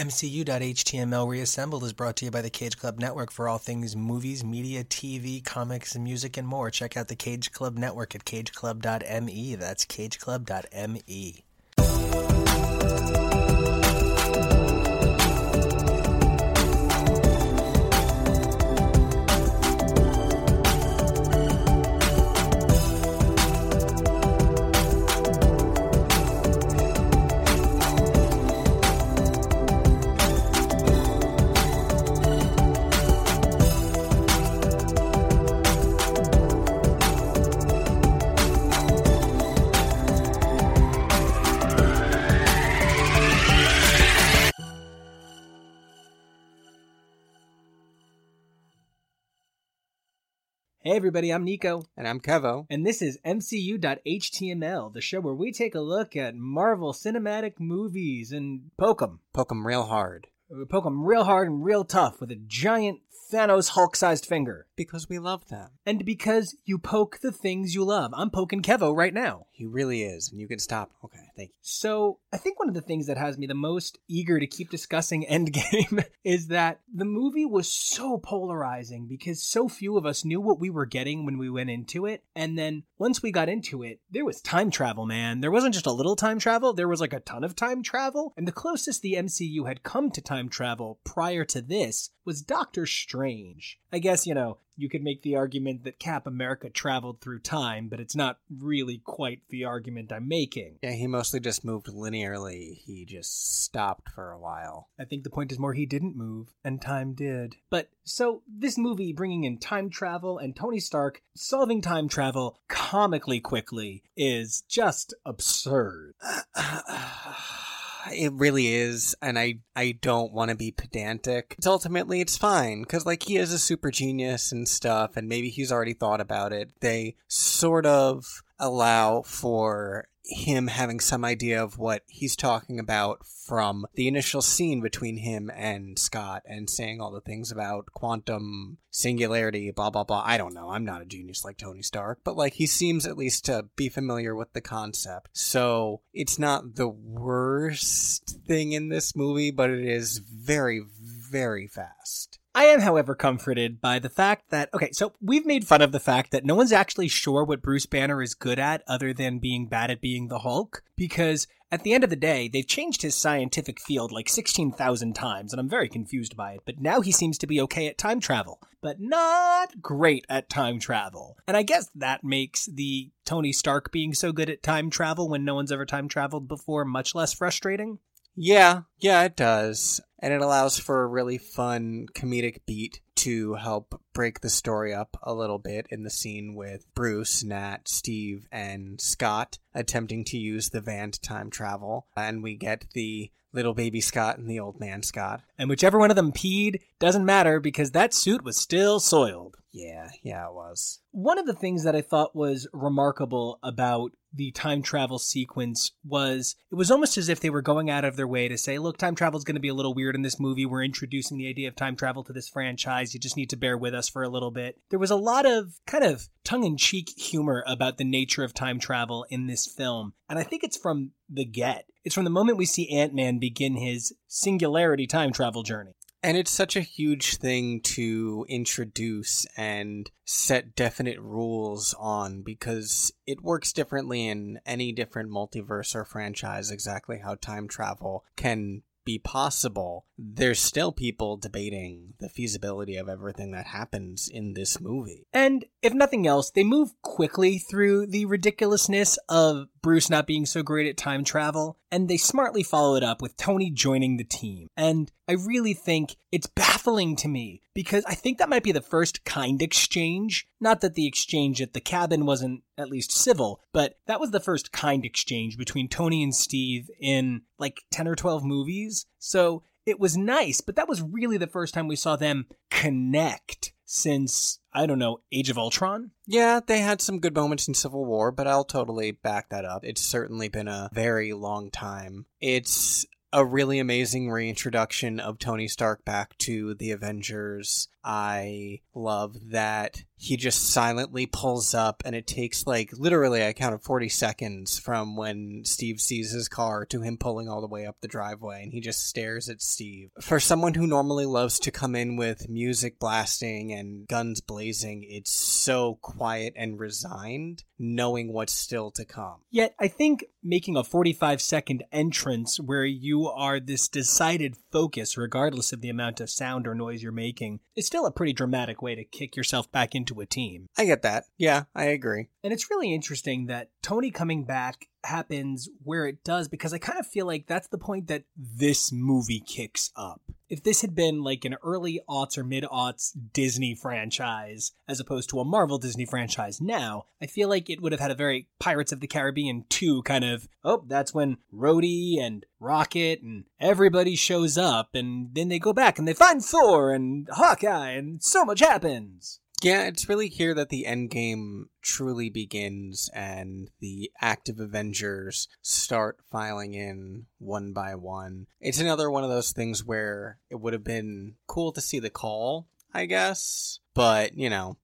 MCU.html Reassembled is brought to you by the Cage Club Network for all things movies, media, TV, comics, music, and more. Check out the Cage Club Network at cageclub.me. That's cageclub.me. Hey everybody, I'm Nico, And I'm Kevo. and this is MCU.html, the show where we take a look at Marvel cinematic movies and poke them. Poke 'em real hard. We poke them real hard and real tough with a giant Thanos Hulk-sized finger. Because we love them. And because you poke the things you love. I'm poking Kevo right now. He really is. And you can stop. Okay, thank you. So, I think one of the things that has me the most eager to keep discussing Endgame is that the movie was so polarizing because so few of us knew what we were getting when we went into it. And then once we got into it, there was time travel, man. There wasn't just a little time travel, there was like a ton of time travel. And the closest the MCU had come to time travel prior to this was Doctor Strange. I guess, you know, you could make the argument that Cap America traveled through time, but it's not really quite the argument I'm making. Yeah, he mostly just moved linearly. He just stopped for a while. I think the point is more he didn't move, and time did. But so, this movie bringing in time travel and Tony Stark solving time travel comically quickly is just absurd. It really is and i i don't want to be pedantic. It's ultimately it's fine because like he is a super genius and stuff and maybe he's already thought about it. They sort of allow for him having some idea of what he's talking about from the initial scene between him and Scott and saying all the things about quantum singularity, blah, blah, blah. I don't know. I'm not a genius like Tony Stark, but like he seems at least to be familiar with the concept. So it's not the worst thing in this movie, but it is very, very fast. I am, however, comforted by the fact that, okay, so we've made fun of the fact that no one's actually sure what Bruce Banner is good at other than being bad at being the Hulk, because at the end of the day, they've changed his scientific field like 16,000 times, and I'm very confused by it. But now he seems to be okay at time travel, but not great at time travel. And I guess that makes the Tony Stark being so good at time travel when no one's ever time traveled before much less frustrating. Yeah, yeah, it does. And it allows for a really fun comedic beat to help break the story up a little bit in the scene with Bruce, Nat, Steve, and Scott attempting to use the van to time travel. And we get the little baby Scott and the old man Scott. And whichever one of them peed doesn't matter because that suit was still soiled. Yeah, yeah, it was. One of the things that I thought was remarkable about the time travel sequence was it was almost as if they were going out of their way to say, look, time travel is going to be a little weird in this movie. We're introducing the idea of time travel to this franchise. You just need to bear with us for a little bit. There was a lot of kind of tongue in cheek humor about the nature of time travel in this film. And I think it's from the get. It's from the moment we see Ant Man begin his singularity time travel journey. And it's such a huge thing to introduce and set definite rules on because it works differently in any different multiverse or franchise exactly how time travel can be possible. There's still people debating the feasibility of everything that happens in this movie. And if nothing else, they move quickly through the ridiculousness of Bruce not being so great at time travel, and they smartly follow it up with Tony joining the team. And I really think it's baffling to me because I think that might be the first kind exchange. Not that the exchange at the cabin wasn't at least civil, but that was the first kind exchange between Tony and Steve in like 10 or 12 movies. So it was nice, but that was really the first time we saw them connect since, I don't know, Age of Ultron. Yeah, they had some good moments in Civil War, but I'll totally back that up. It's certainly been a very long time. It's a really amazing reintroduction of Tony Stark back to the Avengers. I love that he just silently pulls up and it takes like literally I counted 40 seconds from when Steve sees his car to him pulling all the way up the driveway and he just stares at Steve. For someone who normally loves to come in with music blasting and guns blazing, it's so quiet and resigned knowing what's still to come. Yet I think making a 45 second entrance where you are this decided focus regardless of the amount of sound or noise you're making is still a pretty dramatic way to kick yourself back into a team. I get that. Yeah, I agree. And it's really interesting that Tony coming back happens where it does because I kind of feel like that's the point that this movie kicks up. If this had been like an early aughts or mid aughts Disney franchise as opposed to a Marvel Disney franchise now, I feel like it would have had a very Pirates of the Caribbean 2 kind of, oh, that's when Rhodey and Rocket and everybody shows up and then they go back and they find Thor and Hawkeye and so much happens. Yeah, it's really here that the end game truly begins and the active Avengers start filing in one by one. It's another one of those things where it would have been cool to see the call, I guess, but you know,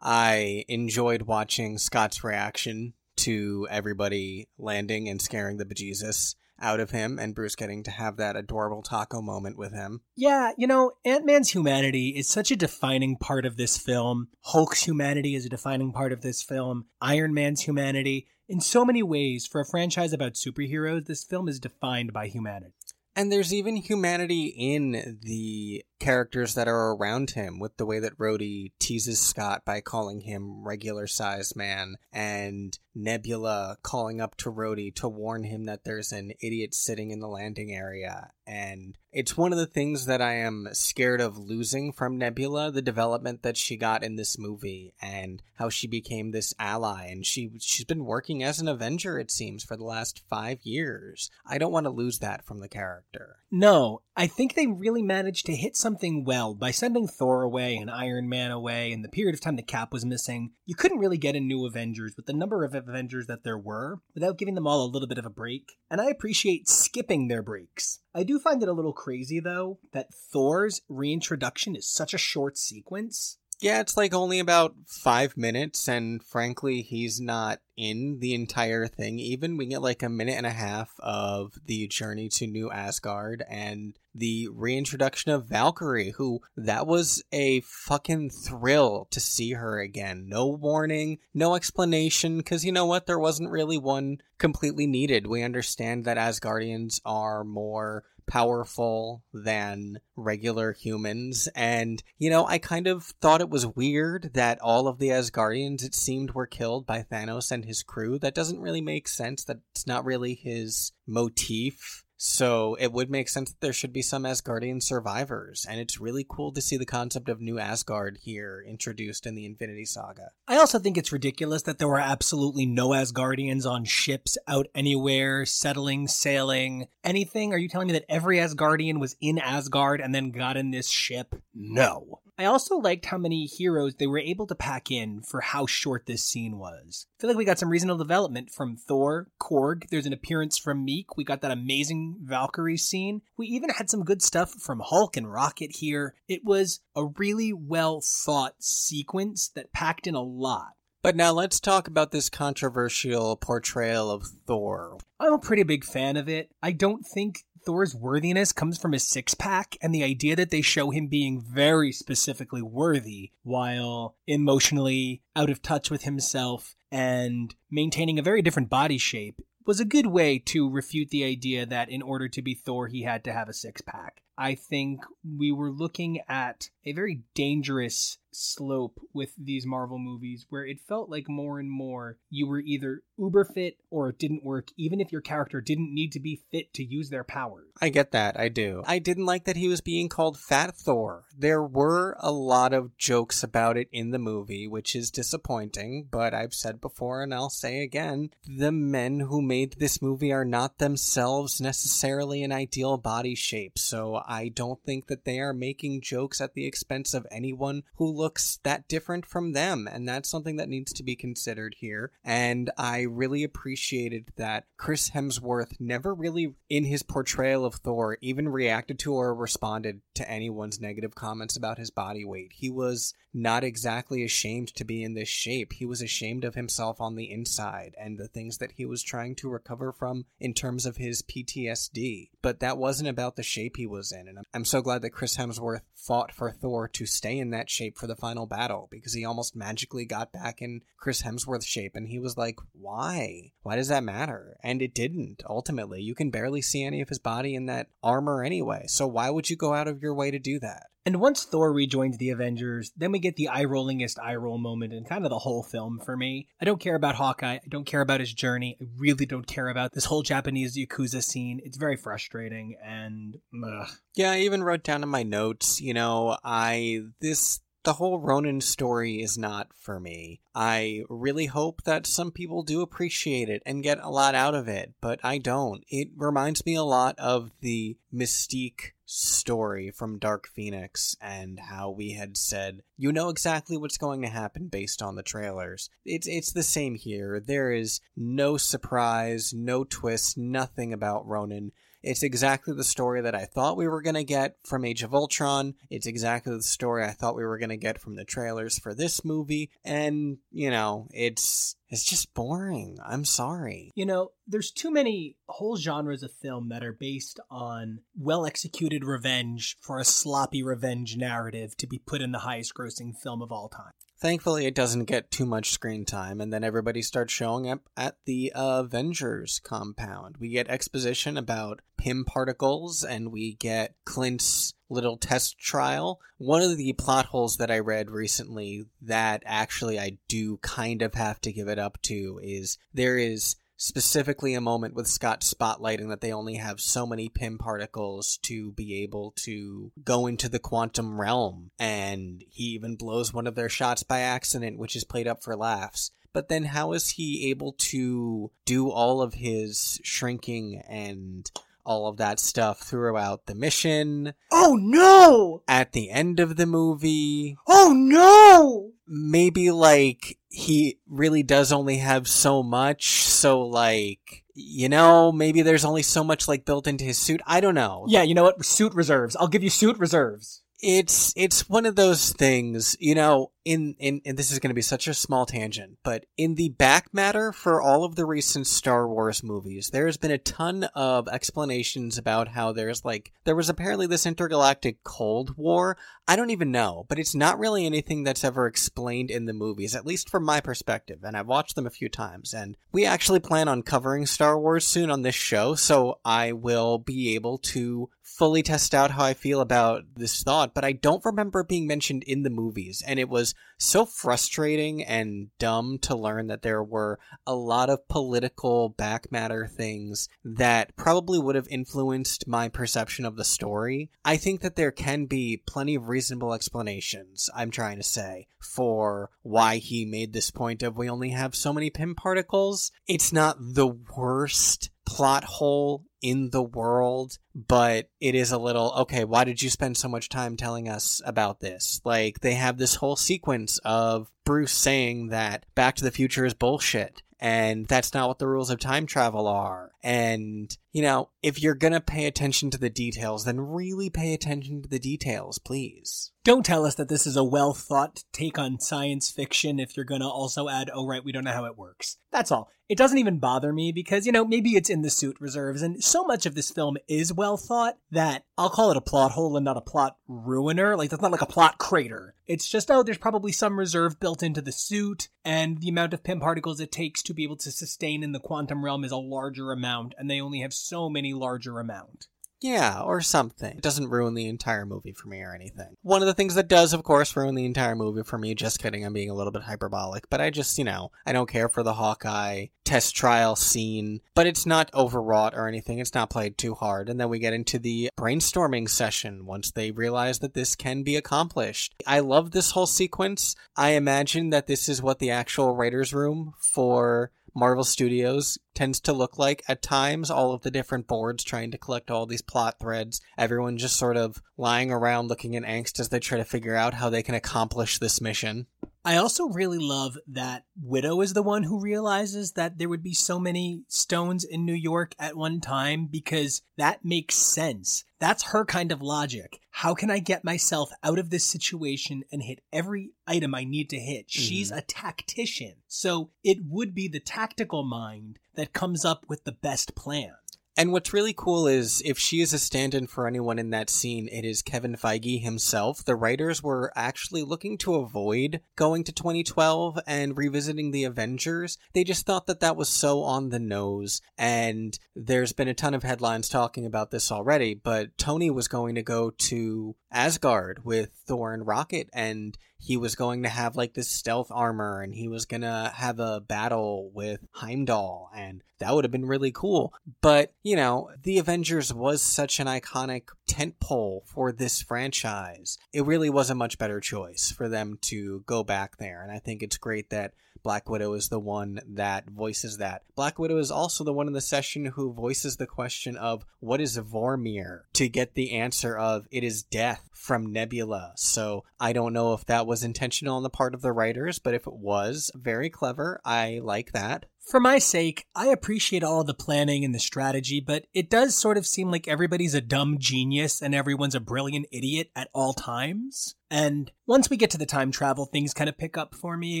I enjoyed watching Scott's reaction to everybody landing and scaring the bejesus out of him and Bruce getting to have that adorable taco moment with him. Yeah, you know, Ant Man's humanity is such a defining part of this film. Hulk's humanity is a defining part of this film. Iron Man's humanity. In so many ways, for a franchise about superheroes, this film is defined by humanity. And there's even humanity in the characters that are around him with the way that Rhodey teases Scott by calling him regular sized man and Nebula calling up to Rhodey to warn him that there's an idiot sitting in the landing area. And it's one of the things that I am scared of losing from Nebula, the development that she got in this movie and how she became this ally. And she, she's been working as an Avenger, it seems, for the last five years. I don't want to lose that from the character. No, I think they really managed to hit something well by sending Thor away and Iron Man away and the period of time the Cap was missing. You couldn't really get a new Avengers with the number of Avengers that there were without giving them all a little bit of a break. And I appreciate skipping their breaks. I do find it a little crazy though that Thor's reintroduction is such a short sequence. Yeah, it's like only about five minutes, and frankly, he's not in the entire thing. Even we get like a minute and a half of the journey to New Asgard and the reintroduction of Valkyrie, who that was a fucking thrill to see her again. No warning, no explanation, because you know what? There wasn't really one completely needed. We understand that Asgardians are more powerful than regular humans. And, you know, I kind of thought it was weird that all of the Asgardians, it seemed, were killed by Thanos and his crew. That doesn't really make sense. That's not really his motif. So it would make sense that there should be some Asgardian survivors, and it's really cool to see the concept of New Asgard here introduced in the Infinity Saga. I also think it's ridiculous that there were absolutely no Asgardians on ships out anywhere, settling, sailing, anything. Are you telling me that every Asgardian was in Asgard and then got in this ship? No. I also liked how many heroes they were able to pack in for how short this scene was. I feel like we got some reasonable development from Thor, Korg, there's an appearance from Miek, we got that amazing Valkyrie scene. We even had some good stuff from Hulk and Rocket here. It was a really well thought sequence that packed in a lot. But now let's talk about this controversial portrayal of Thor. I'm a pretty big fan of it. I don't think Thor's worthiness comes from his six pack and the idea that they show him being very specifically worthy while emotionally out of touch with himself and maintaining a very different body shape was a good way to refute the idea that in order to be Thor, he had to have a six pack. I think we were looking at a very dangerous slope with these Marvel movies where it felt like more and more you were either uber fit or it didn't work, even if your character didn't need to be fit to use their powers. I get that, I do. I didn't like that he was being called Fat Thor. There were a lot of jokes about it in the movie, which is disappointing, but I've said before and I'll say again the men who made this movie are not themselves necessarily an ideal body shape, so I don't think that they are making jokes at the expense of anyone who looks that different from them. And that's something that needs to be considered here. And I really appreciated that Chris Hemsworth never really, in his portrayal of Thor, even reacted to or responded to anyone's negative comments about his body weight. He was not exactly ashamed to be in this shape. He was ashamed of himself on the inside and the things that he was trying to recover from in terms of his PTSD. But that wasn't about the shape he was in. And I'm so glad that Chris Hemsworth fought for Thor to stay in that shape for the final battle because he almost magically got back in Chris Hemsworth shape. And he was like, why? Why does that matter? And it didn't, ultimately. You can barely see any of his body in that armor anyway. So why would you go out of your way to do that? And once Thor rejoins the Avengers, then we get the eye rollingest eye roll moment in kind of the whole film for me. I don't care about Hawkeye. I don't care about his journey. I really don't care about this whole Japanese Yakuza scene. It's very frustrating and ugh. Yeah, I even wrote down in my notes, you know, I this the whole Ronin story is not for me. I really hope that some people do appreciate it and get a lot out of it, but I don't. It reminds me a lot of the Mystique story from Dark Phoenix and how we had said you know exactly what's going to happen based on the trailers. It's it's the same here. There is no surprise, no twist, nothing about Ronin. It's exactly the story that I thought we were going to get from Age of Ultron. It's exactly the story I thought we were going to get from the trailers for this movie. And, you know, it's it's just boring. I'm sorry. You know, there's too many whole genres of film that are based on well executed revenge for a sloppy revenge narrative to be put in the highest grossing film of all time. Thankfully, it doesn't get too much screen time, and then everybody starts showing up at the uh, Avengers compound. We get exposition about Pym particles, and we get Clint's little test trial. One of the plot holes that I read recently that actually I do kind of have to give it up to is there is specifically a moment with Scott spotlighting that they only have so many Pym particles to be able to go into the quantum realm. And he even blows one of their shots by accident, which is played up for laughs. But then how is he able to do all of his shrinking and all of that stuff throughout the mission? Oh no! At the end of the movie? Oh no! Maybe like he really does only have so much, so like you know, maybe there's only so much like built into his suit. I don't know. Yeah, you know what? Suit reserves. I'll give you suit reserves. It's it's one of those things, you know, in in and this is going to be such a small tangent, but in the back matter for all of the recent Star Wars movies, there has been a ton of explanations about how there's like there was apparently this intergalactic Cold War. I don't even know, but it's not really anything that's ever explained in the movies, at least from my perspective, and I've watched them a few times. And we actually plan on covering Star Wars soon on this show, so I will be able to fully test out how I feel about this thought, but I don't remember it being mentioned in the movies, and it was so frustrating and dumb to learn that there were a lot of political back matter things that probably would have influenced my perception of the story. I think that there can be plenty of reasonable explanations, I'm trying to say, for why he made this point of we only have so many Pym particles. It's not the worst plot hole in the world, but it is a little okay. Why did you spend so much time telling us about this? Like, they have this whole sequence of Bruce saying that Back to the Future is bullshit. And that's not what the rules of time travel are. And, you know, if you're gonna pay attention to the details, then really pay attention to the details, please. Don't tell us that this is a well thought take on science fiction if you're gonna also add, oh, right, we don't know how it works. That's all. It doesn't even bother me because, you know, maybe it's in the suit reserves, and so much of this film is well thought that I'll call it a plot hole and not a plot ruiner. Like, that's not like a plot crater. It's just, oh, there's probably some reserve built into the suit, and the amount of Pym particles it takes to be able to sustain in the quantum realm is a larger amount, and they only have so many larger amount. Yeah, or something. It doesn't ruin the entire movie for me or anything. One of the things that does, of course, ruin the entire movie for me, just kidding, I'm being a little bit hyperbolic, but I just, you know, I don't care for the Hawkeye test trial scene, but it's not overwrought or anything. It's not played too hard. And then we get into the brainstorming session once they realize that this can be accomplished. I love this whole sequence. I imagine that this is what the actual writer's room for Marvel Studios tends to look like at times all of the different boards trying to collect all these plot threads everyone just sort of lying around looking in angst as they try to figure out how they can accomplish this mission I also really love that Widow is the one who realizes that there would be so many stones in New York at one time because that makes sense. That's her kind of logic. How can I get myself out of this situation and hit every item I need to hit? Mm-hmm. She's a tactician. So it would be the tactical mind that comes up with the best plan. And what's really cool is if she is a stand in for anyone in that scene, it is Kevin Feige himself. The writers were actually looking to avoid going to 2012 and revisiting the Avengers. They just thought that that was so on the nose. And there's been a ton of headlines talking about this already, but Tony was going to go to Asgard with Thor and Rocket and he was going to have like this stealth armor and he was to have a battle with Heimdall and that would have been really cool. But, you know, the Avengers was such an iconic tentpole for this franchise. It really was a much better choice for them to go back there and I think it's great that Black Widow is the one that voices that. Black Widow is also the one in the session who voices the question of what is Vormir to get the answer of it is death from Nebula. So I don't know if that was intentional on the part of the writers, but if it was, very clever. I like that. For my sake, I appreciate all the planning and the strategy, but it does sort of seem like everybody's a dumb genius and everyone's a brilliant idiot at all times. And once we get to the time travel, things kind of pick up for me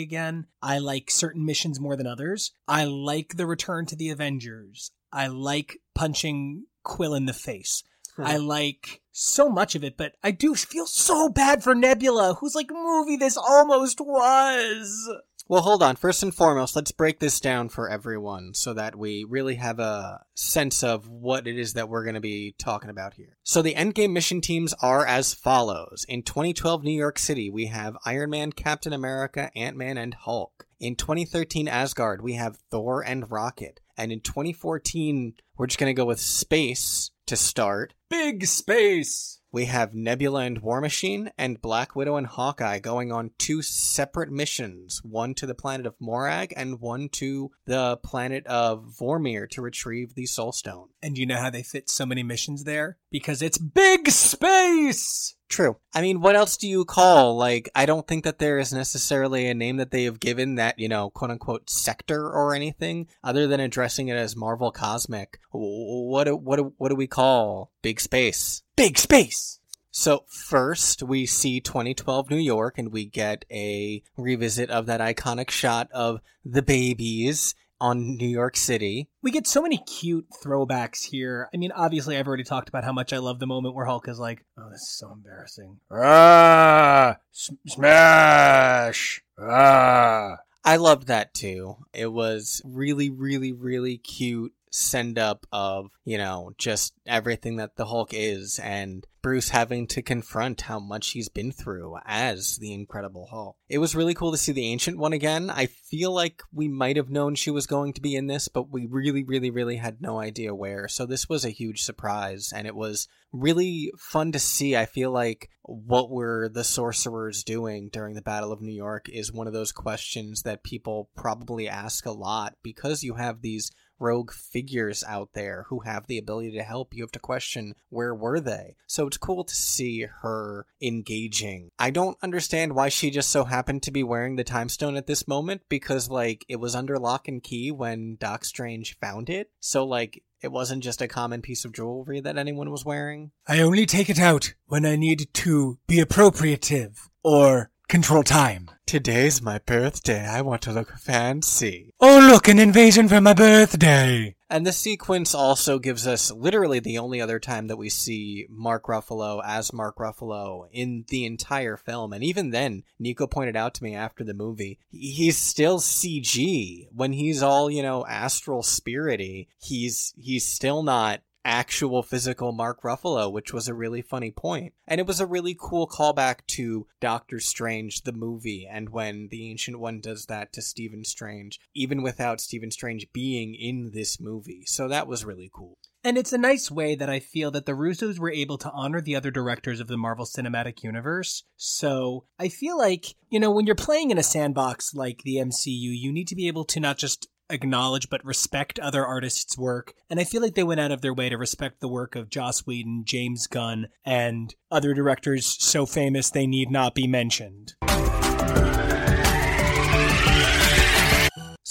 again. I like certain missions more than others. I like the return to the Avengers. I like punching Quill in the face. Hmm. I like so much of it, but I do feel so bad for Nebula, who's like movie this almost was. Well, hold on. First and foremost, let's break this down for everyone so that we really have a sense of what it is that we're going to be talking about here. So, the Endgame mission teams are as follows. In 2012 New York City, we have Iron Man, Captain America, Ant Man, and Hulk. In 2013 Asgard, we have Thor and Rocket. And in 2014, we're just going to go with space to start. Big space! We have Nebula and War Machine, and Black Widow and Hawkeye going on two separate missions one to the planet of Morag, and one to the planet of Vormir to retrieve the Soul Stone. And you know how they fit so many missions there? Because it's big space! True. I mean, what else do you call? Like, I don't think that there is necessarily a name that they have given that, you know, quote unquote sector or anything other than addressing it as Marvel Cosmic. What, what, what do we call big space? Big space! So first we see 2012 New York and we get a revisit of that iconic shot of the babies on New York City. We get so many cute throwbacks here. I mean, obviously, I've already talked about how much I love the moment where Hulk is like, "Oh, this is so embarrassing." Ah, smash! Ah. I loved that too. It was really, really, really cute send up of, you know, just everything that the Hulk is and Bruce having to confront how much he's been through as the Incredible Hulk. It was really cool to see the Ancient One again. I feel like we might have known she was going to be in this, but we really, really, really had no idea where. So this was a huge surprise, and it was really fun to see. I feel like what were the sorcerers doing during the Battle of New York is one of those questions that people probably ask a lot because you have these rogue figures out there who have the ability to help, you have to question where were they? So it's cool to see her engaging. I don't understand why she just so happened to be wearing the time stone at this moment because like it was under lock and key when Doc Strange found it. So like it wasn't just a common piece of jewelry that anyone was wearing. I only take it out when I need to be appropriative or control time. Today's my birthday. I want to look fancy. Oh, look, an invasion for my birthday. And the sequence also gives us literally the only other time that we see Mark Ruffalo as Mark Ruffalo in the entire film. And even then, Nico pointed out to me after the movie, he's still CG. When he's all, you know, astral spirity, he's he's still not actual physical Mark Ruffalo, which was a really funny point. And it was a really cool callback to Doctor Strange, the movie, and when the Ancient One does that to Stephen Strange, even without Stephen Strange being in this movie. So that was really cool. And it's a nice way that I feel that the Russos were able to honor the other directors of the Marvel Cinematic Universe. So I feel like, you know, when you're playing in a sandbox like the MCU, you need to be able to not just acknowledge but respect other artists' work. And I feel like they went out of their way to respect the work of Joss Whedon, James Gunn, and other directors so famous they need not be mentioned.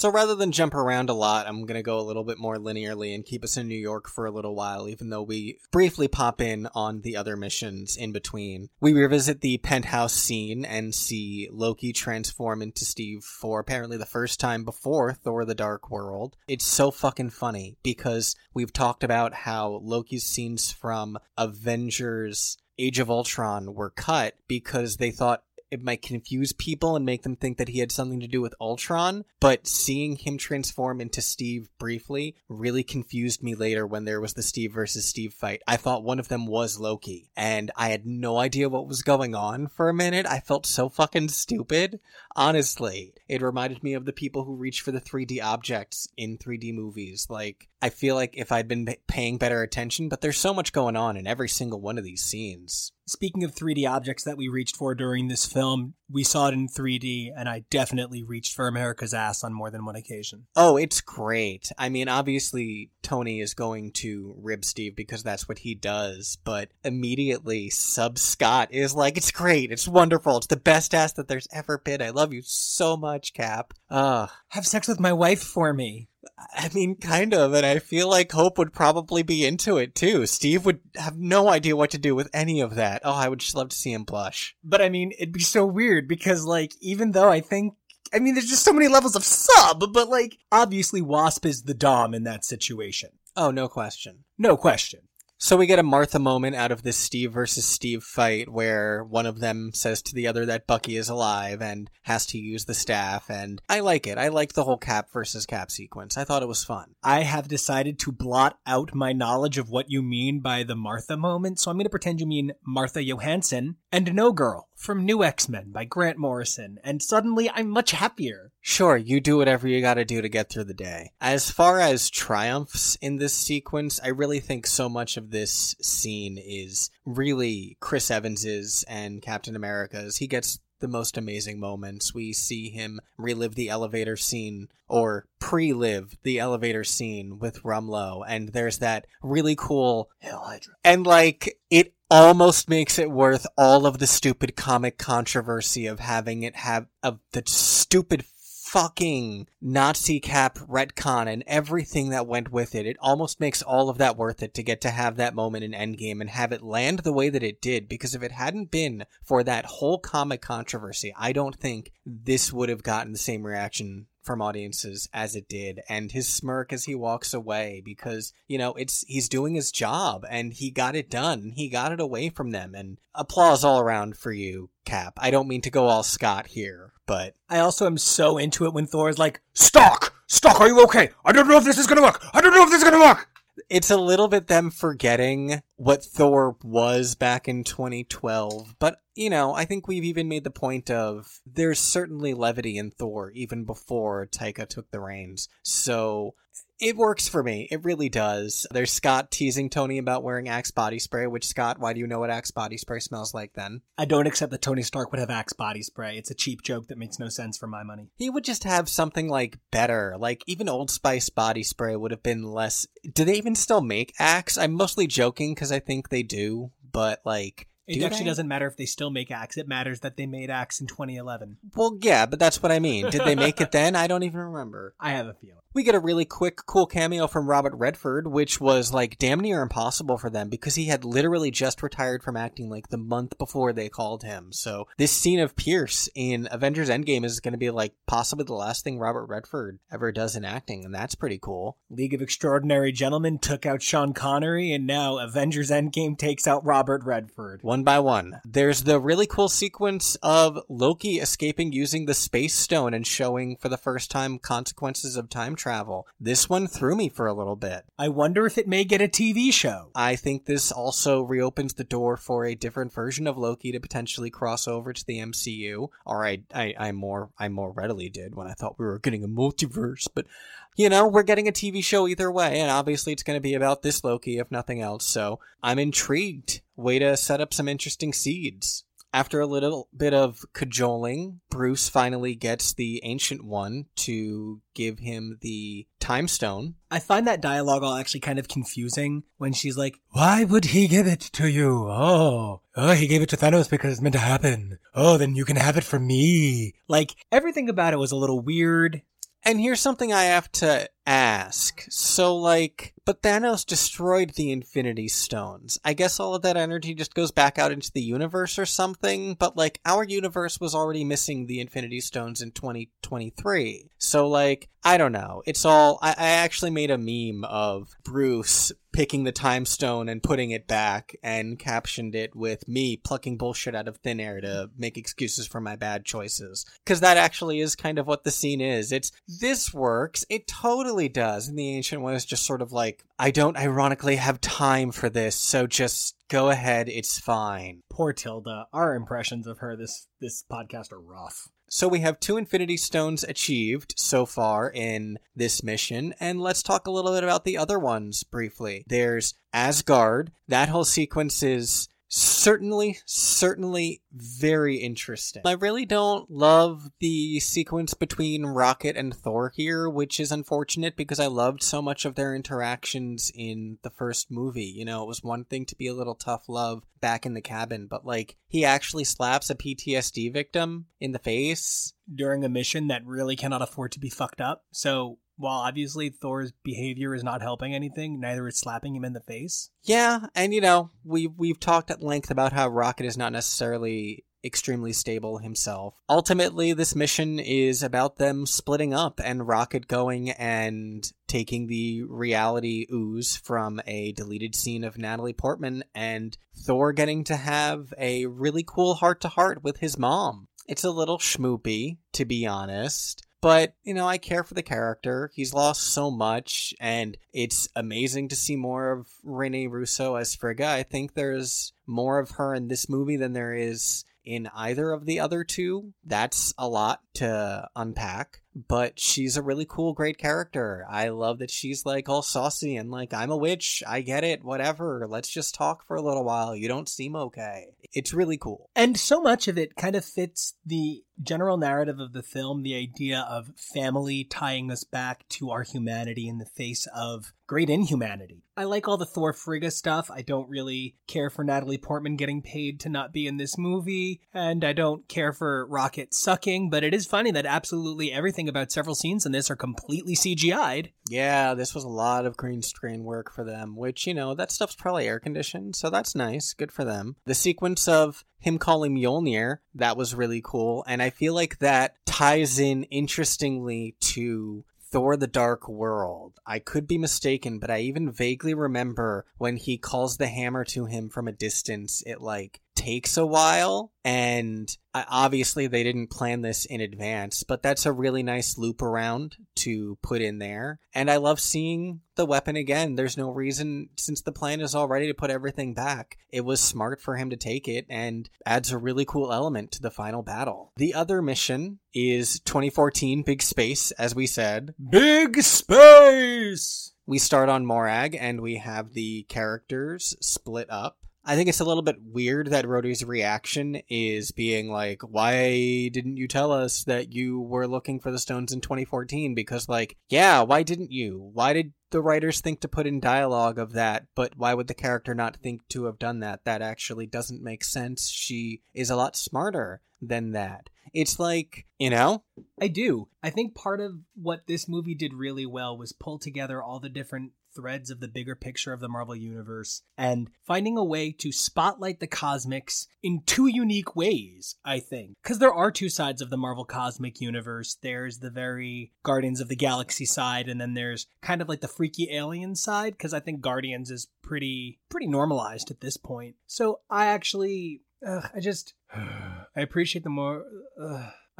So rather than jump around a lot, I'm going to go a little bit more linearly and keep us in New York for a little while, even though we briefly pop in on the other missions in between. We revisit the penthouse scene and see Loki transform into Steve for apparently the first time before Thor the Dark World. It's so fucking funny because we've talked about how Loki's scenes from Avengers Age of Ultron were cut because they thought it might confuse people and make them think that he had something to do with Ultron, but seeing him transform into Steve briefly really confused me later when there was the Steve versus Steve fight. I thought one of them was Loki, and I had no idea what was going on for a minute. I felt so fucking stupid. Honestly, it reminded me of the people who reach for the 3D objects in 3D movies. Like, I feel like if I'd been paying better attention, but there's so much going on in every single one of these scenes. Speaking of 3D objects that we reached for during this film, we saw it in 3D, and I definitely reached for America's ass on more than one occasion. Oh, it's great. I mean, obviously, Tony is going to rib Steve because that's what he does, but immediately, Sub Scott is like, it's great, it's wonderful, it's the best ass that there's ever been. I love you so much, Cap. Ugh. Have sex with my wife for me. I mean, kind of, and I feel like Hope would probably be into it too. Steve would have no idea what to do with any of that. Oh, I would just love to see him blush. But I mean, it'd be so weird because, like, even though I think I mean, there's just so many levels of sub, but like, obviously Wasp is the Dom in that situation. Oh, no question. No question. So we get a Martha moment out of this Steve versus Steve fight where one of them says to the other that Bucky is alive and has to use the staff. And I like it. I like the whole Cap versus Cap sequence. I thought it was fun. I have decided to blot out my knowledge of what you mean by the Martha moment. So I'm going to pretend you mean Martha Johansson and No Girl from New X-Men by Grant Morrison. And suddenly I'm much happier. Sure, you do whatever you gotta do to get through the day. As far as triumphs in this sequence, I really think so much of this scene is really Chris Evans's and Captain America's. He gets the most amazing moments. We see him relive the elevator scene or pre-live the elevator scene with Rumlow and there's that really cool Hail Hydra. and like it almost makes it worth all of the stupid comic controversy of having it have of the stupid fucking Nazi cap retcon and everything that went with it. It almost makes all of that worth it to get to have that moment in Endgame and have it land the way that it did. Because if it hadn't been for that whole comic controversy, I don't think this would have gotten the same reaction from audiences as it did and his smirk as he walks away because you know it's he's doing his job and he got it done he got it away from them and applause all around for you cap i don't mean to go all scott here but I also am so into it when Thor is like, Stock! Stock, are you okay? I don't know if this is gonna work! I don't know if this is gonna work! it's a little bit them forgetting what Thor was back in 2012. But, you know, I think we've even made the point of there's certainly levity in Thor even before Taika took the reins. So it works for me. It really does. There's Scott teasing Tony about wearing Axe body spray, which, Scott, why do you know what Axe body spray smells like then? I don't accept that Tony Stark would have Axe body spray. It's a cheap joke that makes no sense for my money. He would just have something like better. Like even Old Spice body spray would have been less. Do they even still make Axe? I'm mostly joking because I think they do, but like. It do actually they? doesn't matter if they still make Axe. It matters that they made Axe in 2011. Well, yeah, but that's what I mean. Did they make it then? I don't even remember. I have a feeling. We get a really quick, cool cameo from Robert Redford, which was like damn near impossible for them because he had literally just retired from acting like the month before they called him. So this scene of Pierce in Avengers Endgame is going to be like possibly the last thing Robert Redford ever does in acting, and that's pretty cool. League of Extraordinary Gentlemen took out Sean Connery, and now Avengers Endgame takes out Robert Redford. One by one. There's the really cool sequence of Loki escaping using the Space Stone and showing for the first time consequences of time travel. This one threw me for a little bit. I wonder if it may get a TV show. I think this also reopens the door for a different version of Loki to potentially cross over to the MCU. Or I, I, I more, I more readily did when I thought we were getting a multiverse. But you know, we're getting a TV show either way, and obviously it's going to be about this Loki, if nothing else. So I'm intrigued. Way to set up some interesting seeds. after a little bit of cajoling, Bruce finally gets the Ancient One to give him the Time Stone. I find that dialogue all actually kind of confusing when she's like, Why would he give it to you? Oh, oh, he gave it to Thanos because it's meant to happen. Oh, then you can have it from me. Like, everything about it was a little weird. And here's something I have to ask. So, like, but Thanos destroyed the Infinity Stones. I guess all of that energy just goes back out into the universe or something, but, like, our universe was already missing the Infinity Stones in 2023. So, like, I don't know. It's all. I, I actually made a meme of Bruce picking the time stone and putting it back and captioned it with me plucking bullshit out of thin air to make excuses for my bad choices. Because that actually is kind of what the scene is. It's this works. It totally does. And the Ancient One is just sort of like, I don't ironically have time for this, so just go ahead. It's fine. Poor Tilda. Our impressions of her this this podcast are rough. So we have two Infinity Stones achieved so far in this mission, and let's talk a little bit about the other ones briefly. There's Asgard. That whole sequence is certainly, certainly very interesting. I really don't love the sequence between Rocket and Thor here, which is unfortunate because I loved so much of their interactions in the first movie. You know, it was one thing to be a little tough love back in the cabin, but like he actually slaps a PTSD victim in the face during a mission that really cannot afford to be fucked up. So while obviously Thor's behavior is not helping anything, neither is slapping him in the face. Yeah, and you know, we we've talked at length about how Rocket is not necessarily extremely stable himself. Ultimately, this mission is about them splitting up and Rocket going and taking the reality ooze from a deleted scene of Natalie Portman and Thor getting to have a really cool heart to heart with his mom. It's a little schmoopy, to be honest. But, you know, I care for the character. He's lost so much, and it's amazing to see more of Rene Russo as Frigga. I think there's more of her in this movie than there is in either of the other two. That's a lot to unpack, but she's a really cool, great character. I love that she's like all saucy and like, I'm a witch. I get it. Whatever. Let's just talk for a little while. You don't seem okay. It's really cool. And so much of it kind of fits the general narrative of the film the idea of family tying us back to our humanity in the face of great inhumanity. I like all the Thor Frigga stuff. I don't really care for Natalie Portman getting paid to not be in this movie, and I don't care for Rocket sucking, but it is funny that absolutely everything about several scenes in this are completely CGI'd. Yeah, this was a lot of green screen work for them, which, you know, that stuff's probably air conditioned, so that's nice. Good for them. The sequence of him calling Mjolnir, that was really cool. And I feel like that ties in interestingly to Thor the Dark World. I could be mistaken, but I even vaguely remember when he calls the hammer to him from a distance, it like takes a while and obviously they didn't plan this in advance but that's a really nice loop around to put in there. And i love seeing the weapon again. There's no reason since the plan is all ready to put everything back it was smart for him to take it and adds a really cool element to the final battle. The other mission is 2014 big space as we said. Big space! We start on morag and we have the characters split up I think it's a little bit weird that Rhodey's reaction is being like, why didn't you tell us that you were looking for the stones in 2014? Because, like, yeah, why didn't you? Why did the writers think to put in dialogue of that, but why would the character not think to have done that? That actually doesn't make sense. She is a lot smarter than that. It's like, you know? I do. I think part of what this movie did really well was pull together all the different threads of the bigger picture of the Marvel Universe and finding a way to spotlight the cosmics in two unique ways, I think. Because there are two sides of the Marvel Cosmic Universe. There's the very Guardians of the Galaxy side, and then there's kind of like the freaky alien side, because I think Guardians is pretty pretty normalized at this point. So I actually I just I appreciate the more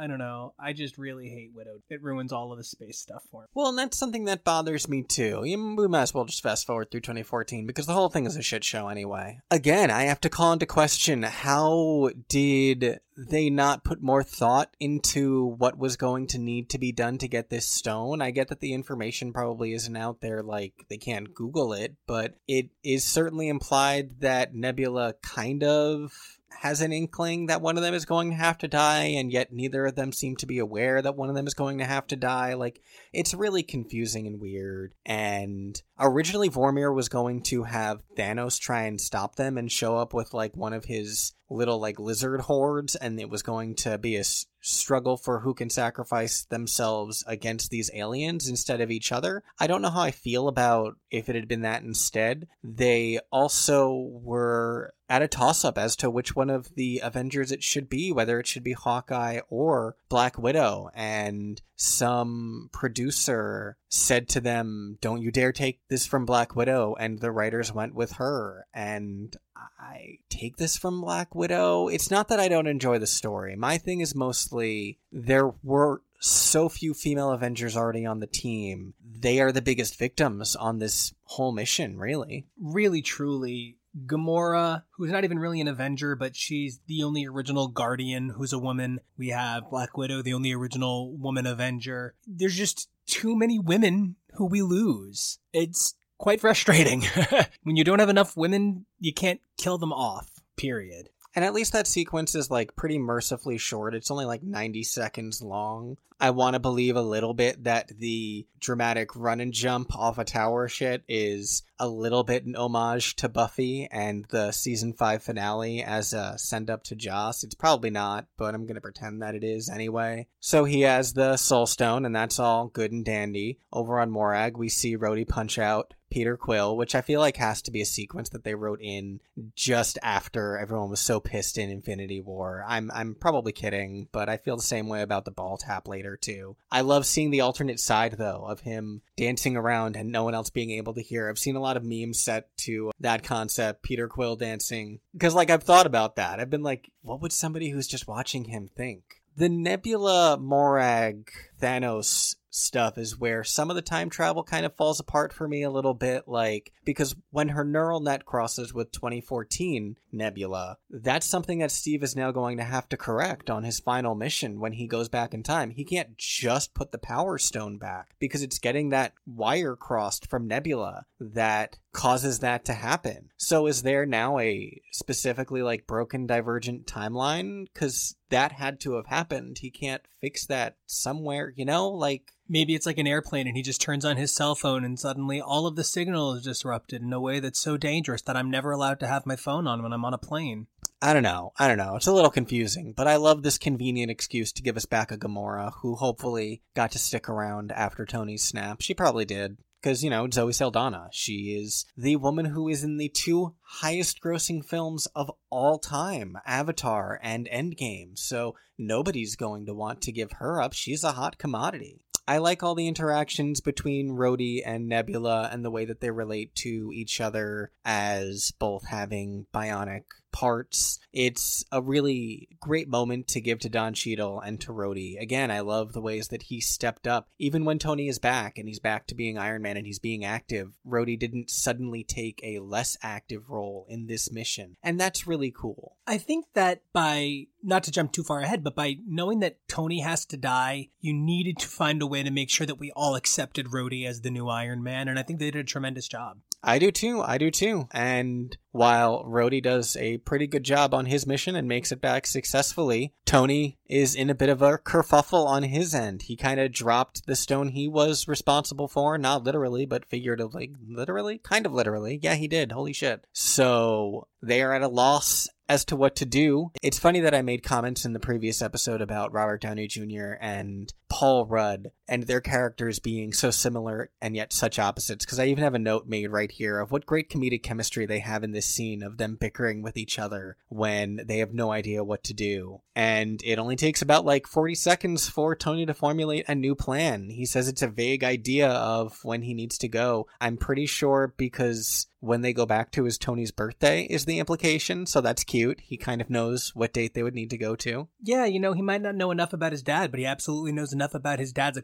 I don't know. I just really hate Widow. It ruins all of the space stuff for me. Well, and that's something that bothers me too. We might as well just fast forward through 2014 because the whole thing is a shit show anyway. Again, I have to call into question how did they not put more thought into what was going to need to be done to get this stone? I get that the information probably isn't out there, like they can't Google it, but it is certainly implied that Nebula kind of has an inkling that one of them is going to have to die, and yet neither of them seem to be aware that one of them is going to have to die. Like, it's really confusing and weird. And originally, Vormir was going to have Thanos try and stop them and show up with, like, one of his little, like, lizard hordes, and it was going to be a struggle for who can sacrifice themselves against these aliens instead of each other. I don't know how I feel about if it had been that instead. They also were at a toss up as to which one of the Avengers it should be, whether it should be Hawkeye or Black Widow. And some producer said to them, Don't you dare take this from Black Widow. And the writers went with her. And I take this from Black Widow. It's not that I don't enjoy the story. My thing is mostly there were so few female Avengers already on the team. They are the biggest victims on this whole mission, really. Really, truly, Gamora, who's not even really an Avenger, but she's the only original Guardian who's a woman. We have Black Widow, the only original woman Avenger. There's just too many women who we lose. It's quite frustrating. when you don't have enough women, you can't kill them off, period. And at least that sequence is like pretty mercifully short. It's only like 90 seconds long. I want to believe a little bit that the dramatic run and jump off a tower shit is a little bit an homage to Buffy and the season 5 finale as a send up to Joss. It's probably not, but I'm going to pretend that it is anyway. So he has the Soul Stone, and that's all good and dandy. Over on Morag, we see Rhodey punch out Peter Quill, which I feel like has to be a sequence that they wrote in just after everyone was so pissed in Infinity War. I'm I'm probably kidding, but I feel the same way about the ball tap later too. I love seeing the alternate side though of him dancing around and no one else being able to hear. I've seen a lot of memes set to that concept, Peter Quill dancing, because like I've thought about that. I've been like, what would somebody who's just watching him think? The Nebula Morag Thanos stuff is where some of the time travel kind of falls apart for me a little bit like because when her neural net crosses with 2014 nebula that's something that steve is now going to have to correct on his final mission when he goes back in time. He can't just put the power stone back because it's getting that wire crossed from nebula that causes that to happen so is there now a specifically like broken divergent timeline because that had to have happened he can't fix that somewhere you know like Maybe it's like an airplane and he just turns on his cell phone and suddenly all of the signal is disrupted in a way that's so dangerous that I'm never allowed to have my phone on when I'm on a plane. I don't know. I don't know. It's a little confusing, but I love this convenient excuse to give us back a Gamora who hopefully got to stick around after Tony's snap. She probably did. Because, you know, Zoe Saldana. She is the woman who is in the two highest grossing films of all time Avatar and Endgame. So nobody's going to want to give her up. She's a hot commodity. I like all the interactions between Rhodey and Nebula and the way that they relate to each other as both having bionic parts. It's a really great moment to give to Don Cheadle and to Rhodey. Again, I love the ways that he stepped up. Even when Tony is back and he's back to being Iron Man and he's being active, Rhodey didn't suddenly take a less active role in this mission. And that's really cool. I think that by, not to jump too far ahead, but by knowing that Tony has to die, you needed to find a way to make sure that we all accepted Rhodey as the new Iron Man. And I think they did a tremendous job. I do too. I do too. And while Rhodey does a pretty good job on his mission and makes it back successfully, Tony is in a bit of a kerfuffle on his end. He kind of dropped the stone he was responsible for, not literally, but figuratively. Literally? Kind of literally. Yeah, he did. Holy shit. So they are at a loss as to what to do. It's funny that I made comments in the previous episode about Robert Downey Jr. and Paul Rudd and their characters being so similar and yet such opposites. Because I even have a note made right here of what great comedic chemistry they have in this scene of them bickering with each other when they have no idea what to do. And it only takes about like 40 seconds for Tony to formulate a new plan. He says it's a vague idea of when he needs to go. I'm pretty sure because when they go back to his Tony's birthday is the implication. So that's cute. He kind of knows what date they would need to go to. Yeah, you know, he might not know enough about his dad, but he absolutely knows enough about his dad's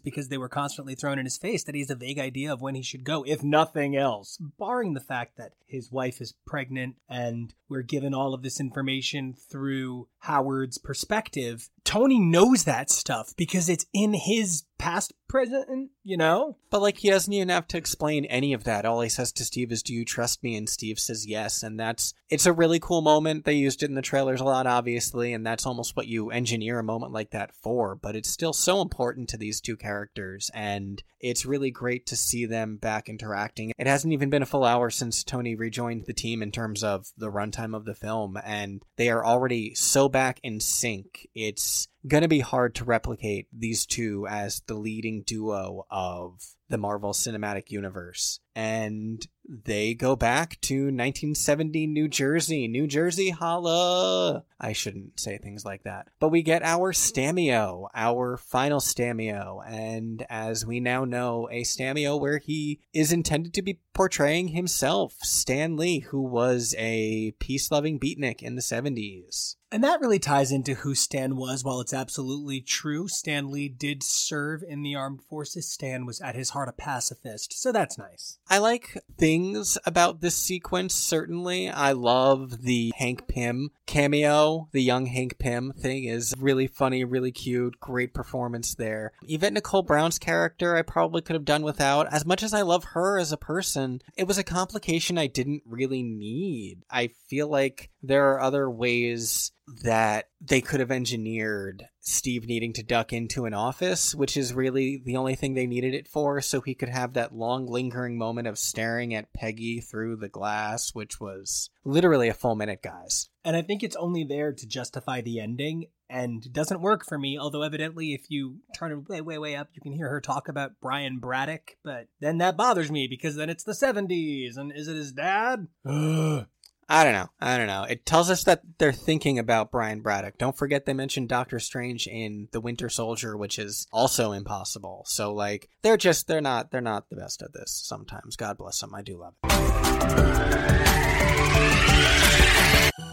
because they were constantly thrown in his face that he has a vague idea of when he should go, if nothing else. Barring the fact that his wife is pregnant and we're given all of this information through Howard's perspective, Tony knows that stuff because it's in his past, present, you know? But like he doesn't even have to explain any of that. All he says to Steve is, "Do you trust me?" And Steve says yes, and that's it's a really cool moment. They used it in the trailers a lot, obviously, and that's almost what you engineer a moment like that for. But it's still so important to these two characters, and it's really great to see them back interacting. It hasn't even been a full hour since Tony rejoined the team in terms of the runtime of the film, and they are already so back in sync. It's going to be hard to replicate these two as the leading duo of the Marvel Cinematic Universe. And they go back to 1970 New Jersey. New Jersey, holla! I shouldn't say things like that. But we get our Stamio, our final Stamio. And as we now know, a Stamio where he is intended to be portraying himself, Stan Lee, who was a peace loving beatnik in the 70s. And that really ties into who Stan was. While it's absolutely true, Stan Lee did serve in the armed forces. Stan was at his heart a pacifist, so that's nice. I like things about this sequence, certainly. I love the Hank Pym cameo. The young Hank Pym thing is really funny, really cute, great performance there. Yvette Nicole Brown's character, I probably could have done without. As much as I love her as a person, it was a complication I didn't really need. I feel like there are other ways that they could have engineered Steve needing to duck into an office, which is really the only thing they needed it for, so he could have that long lingering moment of staring at Peggy through the glass, which was literally a full minute, guys. And I think it's only there to justify the ending, and doesn't work for me. Although, evidently, if you turn it way, way, way up, you can hear her talk about Brian Braddock, but then that bothers me because then it's the 70s, and is it his dad? I don't know. I don't know. It tells us that they're thinking about Brian Braddock. Don't forget they mentioned Doctor Strange in The Winter Soldier, which is also impossible. So like they're just they're not they're not the best at this sometimes. God bless them. I do love it.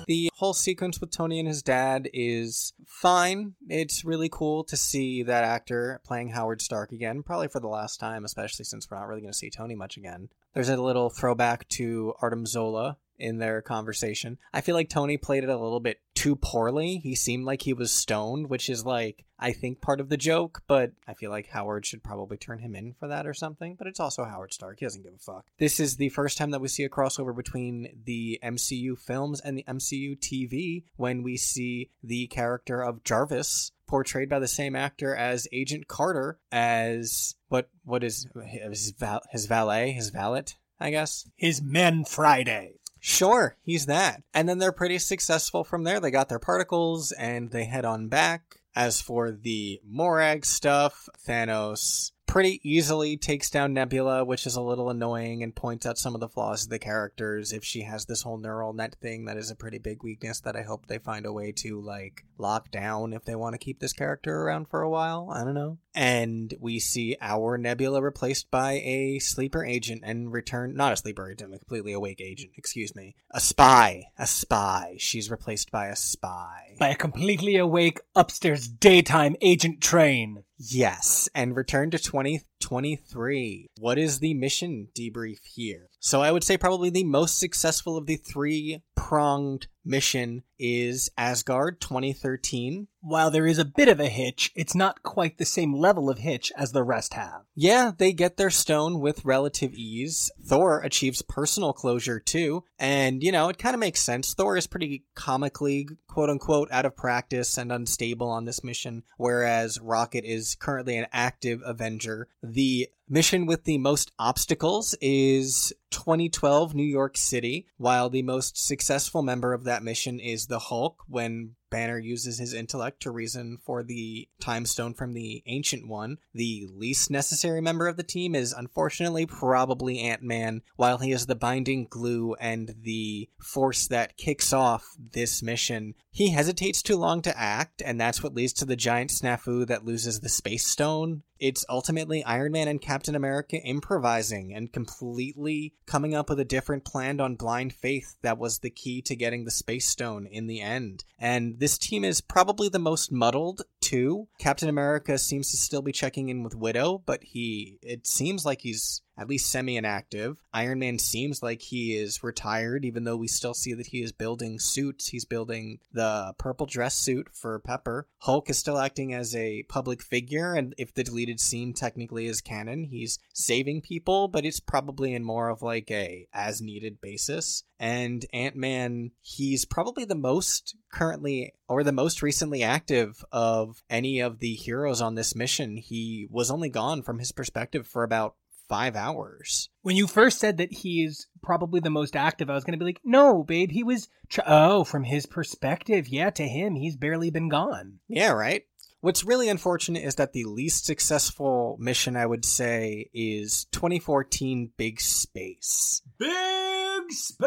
The whole sequence with Tony and his dad is fine. It's really cool to see that actor playing Howard Stark again, probably for the last time, especially since we're not really going to see Tony much again. There's a little throwback to Arnim Zola in their conversation. I feel like Tony played it a little bit too poorly. He seemed like he was stoned, which is like I think part of the joke, but I feel like Howard should probably turn him in for that or something. But it's also Howard Stark. He doesn't give a fuck. This is the first time that we see a crossover between the MCU films and the MCU TV when we see the character of Jarvis portrayed by the same actor as Agent Carter as what what is his, val- his valet, his valet, I guess. His Men Friday. Sure, he's that. And then they're pretty successful from there. They got their particles and they head on back. As for the Morag stuff, Thanos pretty easily takes down Nebula, which is a little annoying and points out some of the flaws of the characters. If she has this whole neural net thing, that is a pretty big weakness that I hope they find a way to like lock down if they want to keep this character around for a while. I don't know. And we see our Nebula replaced by a sleeper agent and return not a sleeper agent, a completely awake agent, excuse me. A spy. A spy. She's replaced by a spy. By a completely awake upstairs daytime agent train. Yes, and return to 2023. What is the mission debrief here? So I would say probably the most successful of the three pronged mission is Asgard 2013. While there is a bit of a hitch, it's not quite the same level of hitch as the rest have. Yeah, they get their stone with relative ease. Thor achieves personal closure too, and you know, it kind of makes sense. Thor is pretty comically, quote unquote, out of practice and unstable on this mission, whereas Rocket is currently an active Avenger. The mission with the most obstacles is 2012 New York City, while the most successful member of that mission is the Hulk when Banner uses his intellect to reason for the time stone from the ancient one. The least necessary member of the team is unfortunately probably Ant Man, while he is the binding glue and the force that kicks off this mission. He hesitates too long to act, and that's what leads to the giant snafu that loses the space stone. It's ultimately Iron Man and Captain America improvising and completely coming up with a different plan on blind faith that was the key to getting the space stone in the end. And this team is probably the most muddled too. Captain America seems to still be checking in with Widow, but he it seems like he's at least semi inactive. Iron Man seems like he is retired, even though we still see that he is building suits. He's building the purple dress suit for Pepper. Hulk is still acting as a public figure, and if the deleted scene technically is canon, he's saving people, but it's probably in more of like a as needed basis. And Ant Man, he's probably the most currently or the most recently active of any of the heroes on this mission. He was only gone from his perspective for about five hours. When you first said that he is probably the most active, I was going to be like, no, babe, he was. Tr- oh, from his perspective, yeah, to him, he's barely been gone. Yeah, right? What's really unfortunate is that the least successful mission, I would say, is 2014 Big Space. Big Space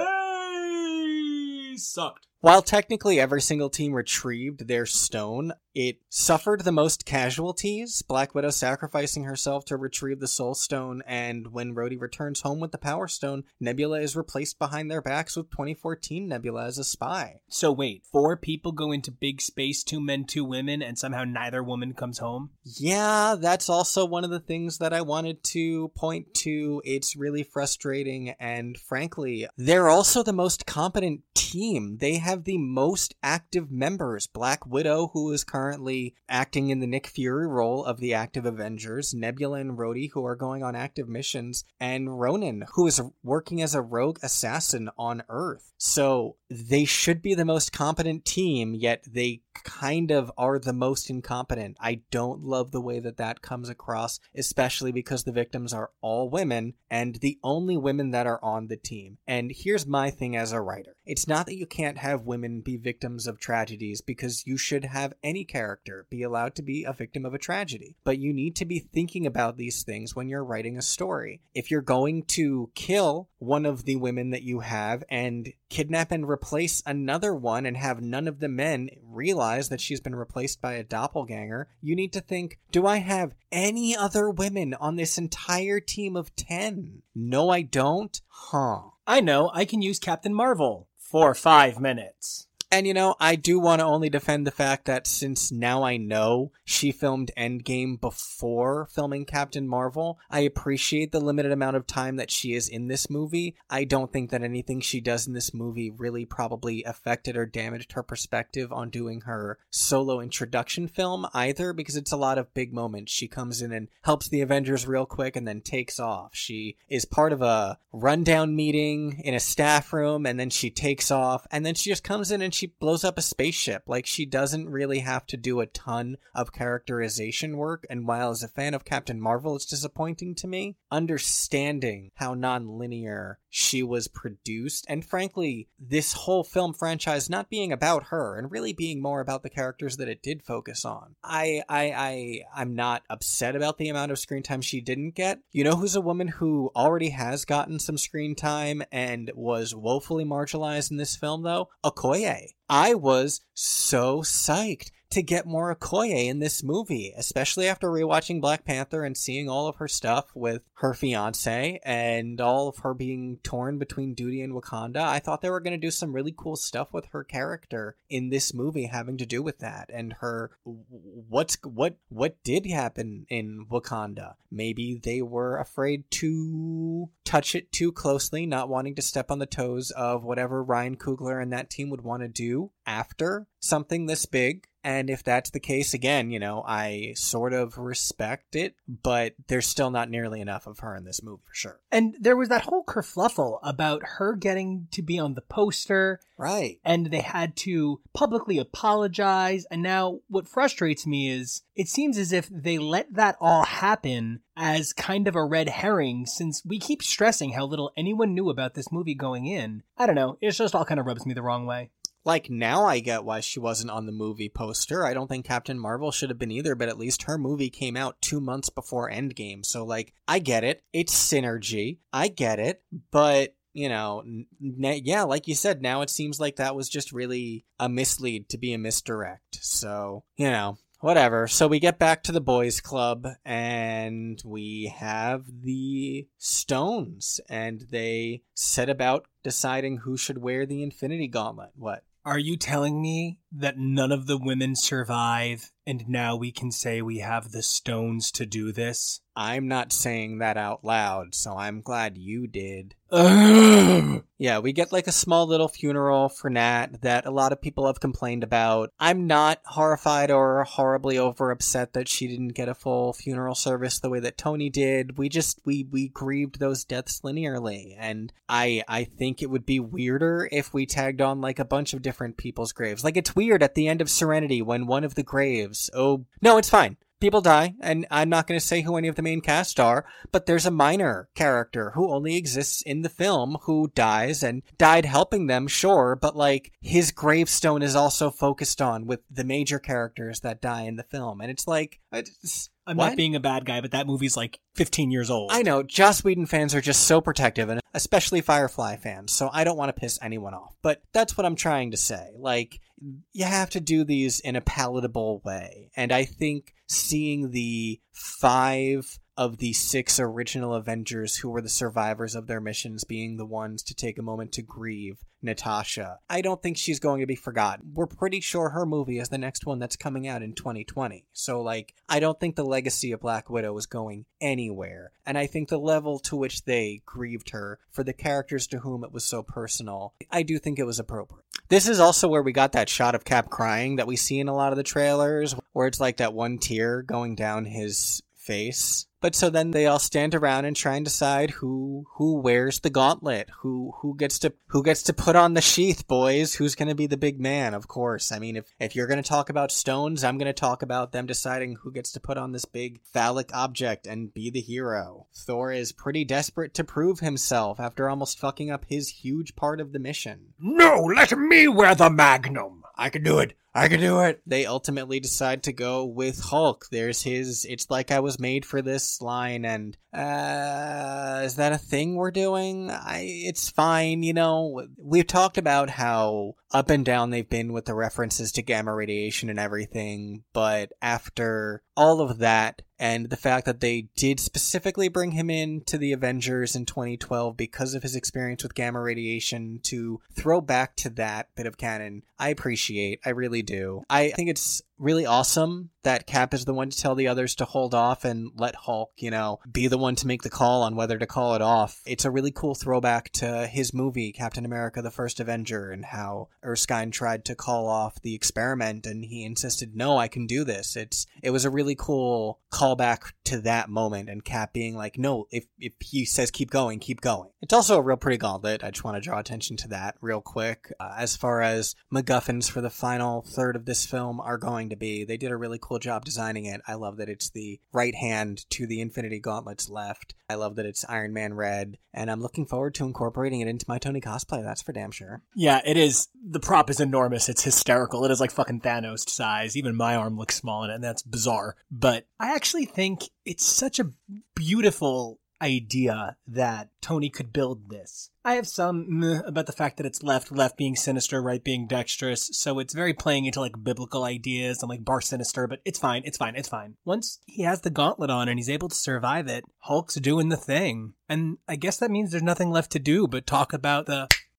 sucked. While technically every single team retrieved their stone, it suffered the most casualties, Black Widow sacrificing herself to retrieve the Soul Stone, and when Rhodey returns home with the Power Stone, Nebula is replaced behind their backs with 2014 Nebula as a spy. So wait, four people go into big space, two men, two women, and somehow neither woman comes home? Yeah, that's also one of the things that I wanted to point to. It's really frustrating, and frankly, they're also the most competent team. They have the most active members. Black Widow, who is currently acting in the Nick Fury role of the active Avengers, Nebula and Rhodey, who are going on active missions, and Ronin, who is working as a rogue assassin on Earth. So they should be the most competent team, yet they kind of are the most incompetent. I don't love the way that that comes across, especially because the victims are all women and the only women that are on the team. And here's my thing as a writer it's not that you can't have women be victims of tragedies because you should have any character be allowed to be a victim of a tragedy. But you need to be thinking about these things when you're writing a story. If you're going to kill one of the women that you have and kidnap and replace another one and have none of the men realize that she's been replaced by a doppelganger, you need to think do I have any other women on this entire team of 10? No, I don't? Huh. I know, I can use Captain Marvel for five minutes. And you know, I do want to only defend the fact that since now I know she filmed Endgame before filming Captain Marvel, I appreciate the limited amount of time that she is in this movie. I don't think that anything she does in this movie really probably affected or damaged her perspective on doing her solo introduction film either, because it's a lot of big moments. She comes in and helps the Avengers real quick and then takes off. She is part of a rundown meeting in a staff room and then she takes off and then she just comes in and she blows up a spaceship. Like she doesn't really have to do a ton of characterization work. And while as a fan of Captain Marvel, it's disappointing to me, understanding how non-linear she was produced, and frankly, this whole film franchise not being about her and really being more about the characters that it did focus on. I I I I'm not upset about the amount of screen time she didn't get. You know who's a woman who already has gotten some screen time and was woefully marginalized in this film though? Okoye. I was so psyched to get more Okoye in this movie, especially after rewatching Black Panther and seeing all of her stuff with her fiance and all of her being torn between duty and Wakanda. I thought they were going to do some really cool stuff with her character in this movie having to do with that and her what's what what did happen in Wakanda. Maybe they were afraid to touch it too closely, not wanting to step on the toes of whatever Ryan Coogler and that team would want to do after something this big. And if that's the case, again, you know, I sort of respect it, but there's still not nearly enough of her in this movie for sure. And there was that whole kerfluffle about her getting to be on the poster. Right. And they had to publicly apologize. And now what frustrates me is it seems as if they let that all happen as kind of a red herring since we keep stressing how little anyone knew about this movie going in. I don't know. it just all kind of rubs me the wrong way. Like now I get why she wasn't on the movie poster. I don't think Captain Marvel should have been either, but at least her movie came out 2 months before Endgame. So like I get it. It's synergy. I get it, but you know, n- yeah, like you said, now it seems like that was just really a mislead to be a misdirect. So, you know, whatever. So we get back to the boys club and we have the stones and they set about deciding who should wear the infinity gauntlet. What? Are you telling me that none of the women survive, and now we can say we have the stones to do this? I'm not saying that out loud, so I'm glad you did. Ugh. Yeah, we get like a small little funeral for Nat that a lot of people have complained about. I'm not horrified or horribly over upset that she didn't get a full funeral service the way that Tony did. We just we we grieved those deaths linearly, and I I think it would be weirder if we tagged on like a bunch of different people's graves. Like it's weird at the end of Serenity when one of the graves. Oh no, it's fine people die, and I'm not going to say who any of the main cast are, but there's a minor character who only exists in the film who dies and died helping them, sure, but like his gravestone is also focused on with the major characters that die in the film, and it's like. It's, I'm What? not being a bad guy, but that movie's like 15 years old. I know, Joss Whedon fans are just so protective, and especially Firefly fans, so I don't want to piss anyone off. But that's what I'm trying to say. Like, you have to do these in a palatable way. And I think seeing the five of the six original Avengers who were the survivors of their missions being the ones to take a moment to grieve Natasha, I don't think she's going to be forgotten. We're pretty sure her movie is the next one that's coming out in 2020. So, like, I don't think the legacy of Black Widow is going anywhere. And I think the level to which they grieved her for the characters to whom it was so personal, I do think it was appropriate. This is also where we got that shot of Cap crying that we see in a lot of the trailers, where it's like that one tear going down his face. But so then they all stand around and try and decide who who wears the gauntlet, who who gets to who gets to put on the sheath, boys. Who's going to be the big man? Of course. I mean, if if you're going to talk about stones, I'm going to talk about them deciding who gets to put on this big phallic object and be the hero. Thor is pretty desperate to prove himself after almost fucking up his huge part of the mission. no, let me wear the magnum. I can do it. I can do it. They ultimately decide to go with Hulk. There's his it's like I was made for this line and uh is that a thing we're doing? I it's fine, you know. We've talked about how up and down they've been with the references to gamma radiation and everything, but after all of that and the fact that they did specifically bring him in to the Avengers in 2012 because of his experience with gamma radiation to throw back to that bit of canon, I appreciate. I really do. I think it's really awesome that Cap is the one to tell the others to hold off and let Hulk, you know, be the one to make the call on whether to call it off. It's a really cool throwback to his movie, Captain America the First Avenger, and how Erskine tried to call off the experiment and he insisted, no, I can do this. It's it was a really cool callback to that moment and Cap being like, no, if, if he says keep going, keep going. It's also a real pretty gauntlet. I just want to draw attention to that real quick. Uh, as far as MacGuffins for the final third of this film are going to be, they did a really cool job designing it. I love that it's the right hand to the Infinity Gauntlet's left. I love that it's Iron Man red, and I'm looking forward to incorporating it into my Tony cosplay. That's for damn sure. Yeah, it is. The prop is enormous. It's hysterical. It is like fucking Thanos size. Even my arm looks small in it, and that's bizarre. But I actually think it's such a beautiful idea that Tony could build this. I have some about the fact that it's left, left being sinister, right being dexterous, so it's very playing into like biblical ideas and like bar sinister, but it's fine, it's fine, it's fine. Once he has the gauntlet on and he's able to survive it, Hulk's doing the thing. And I guess that means there's nothing left to do but talk about the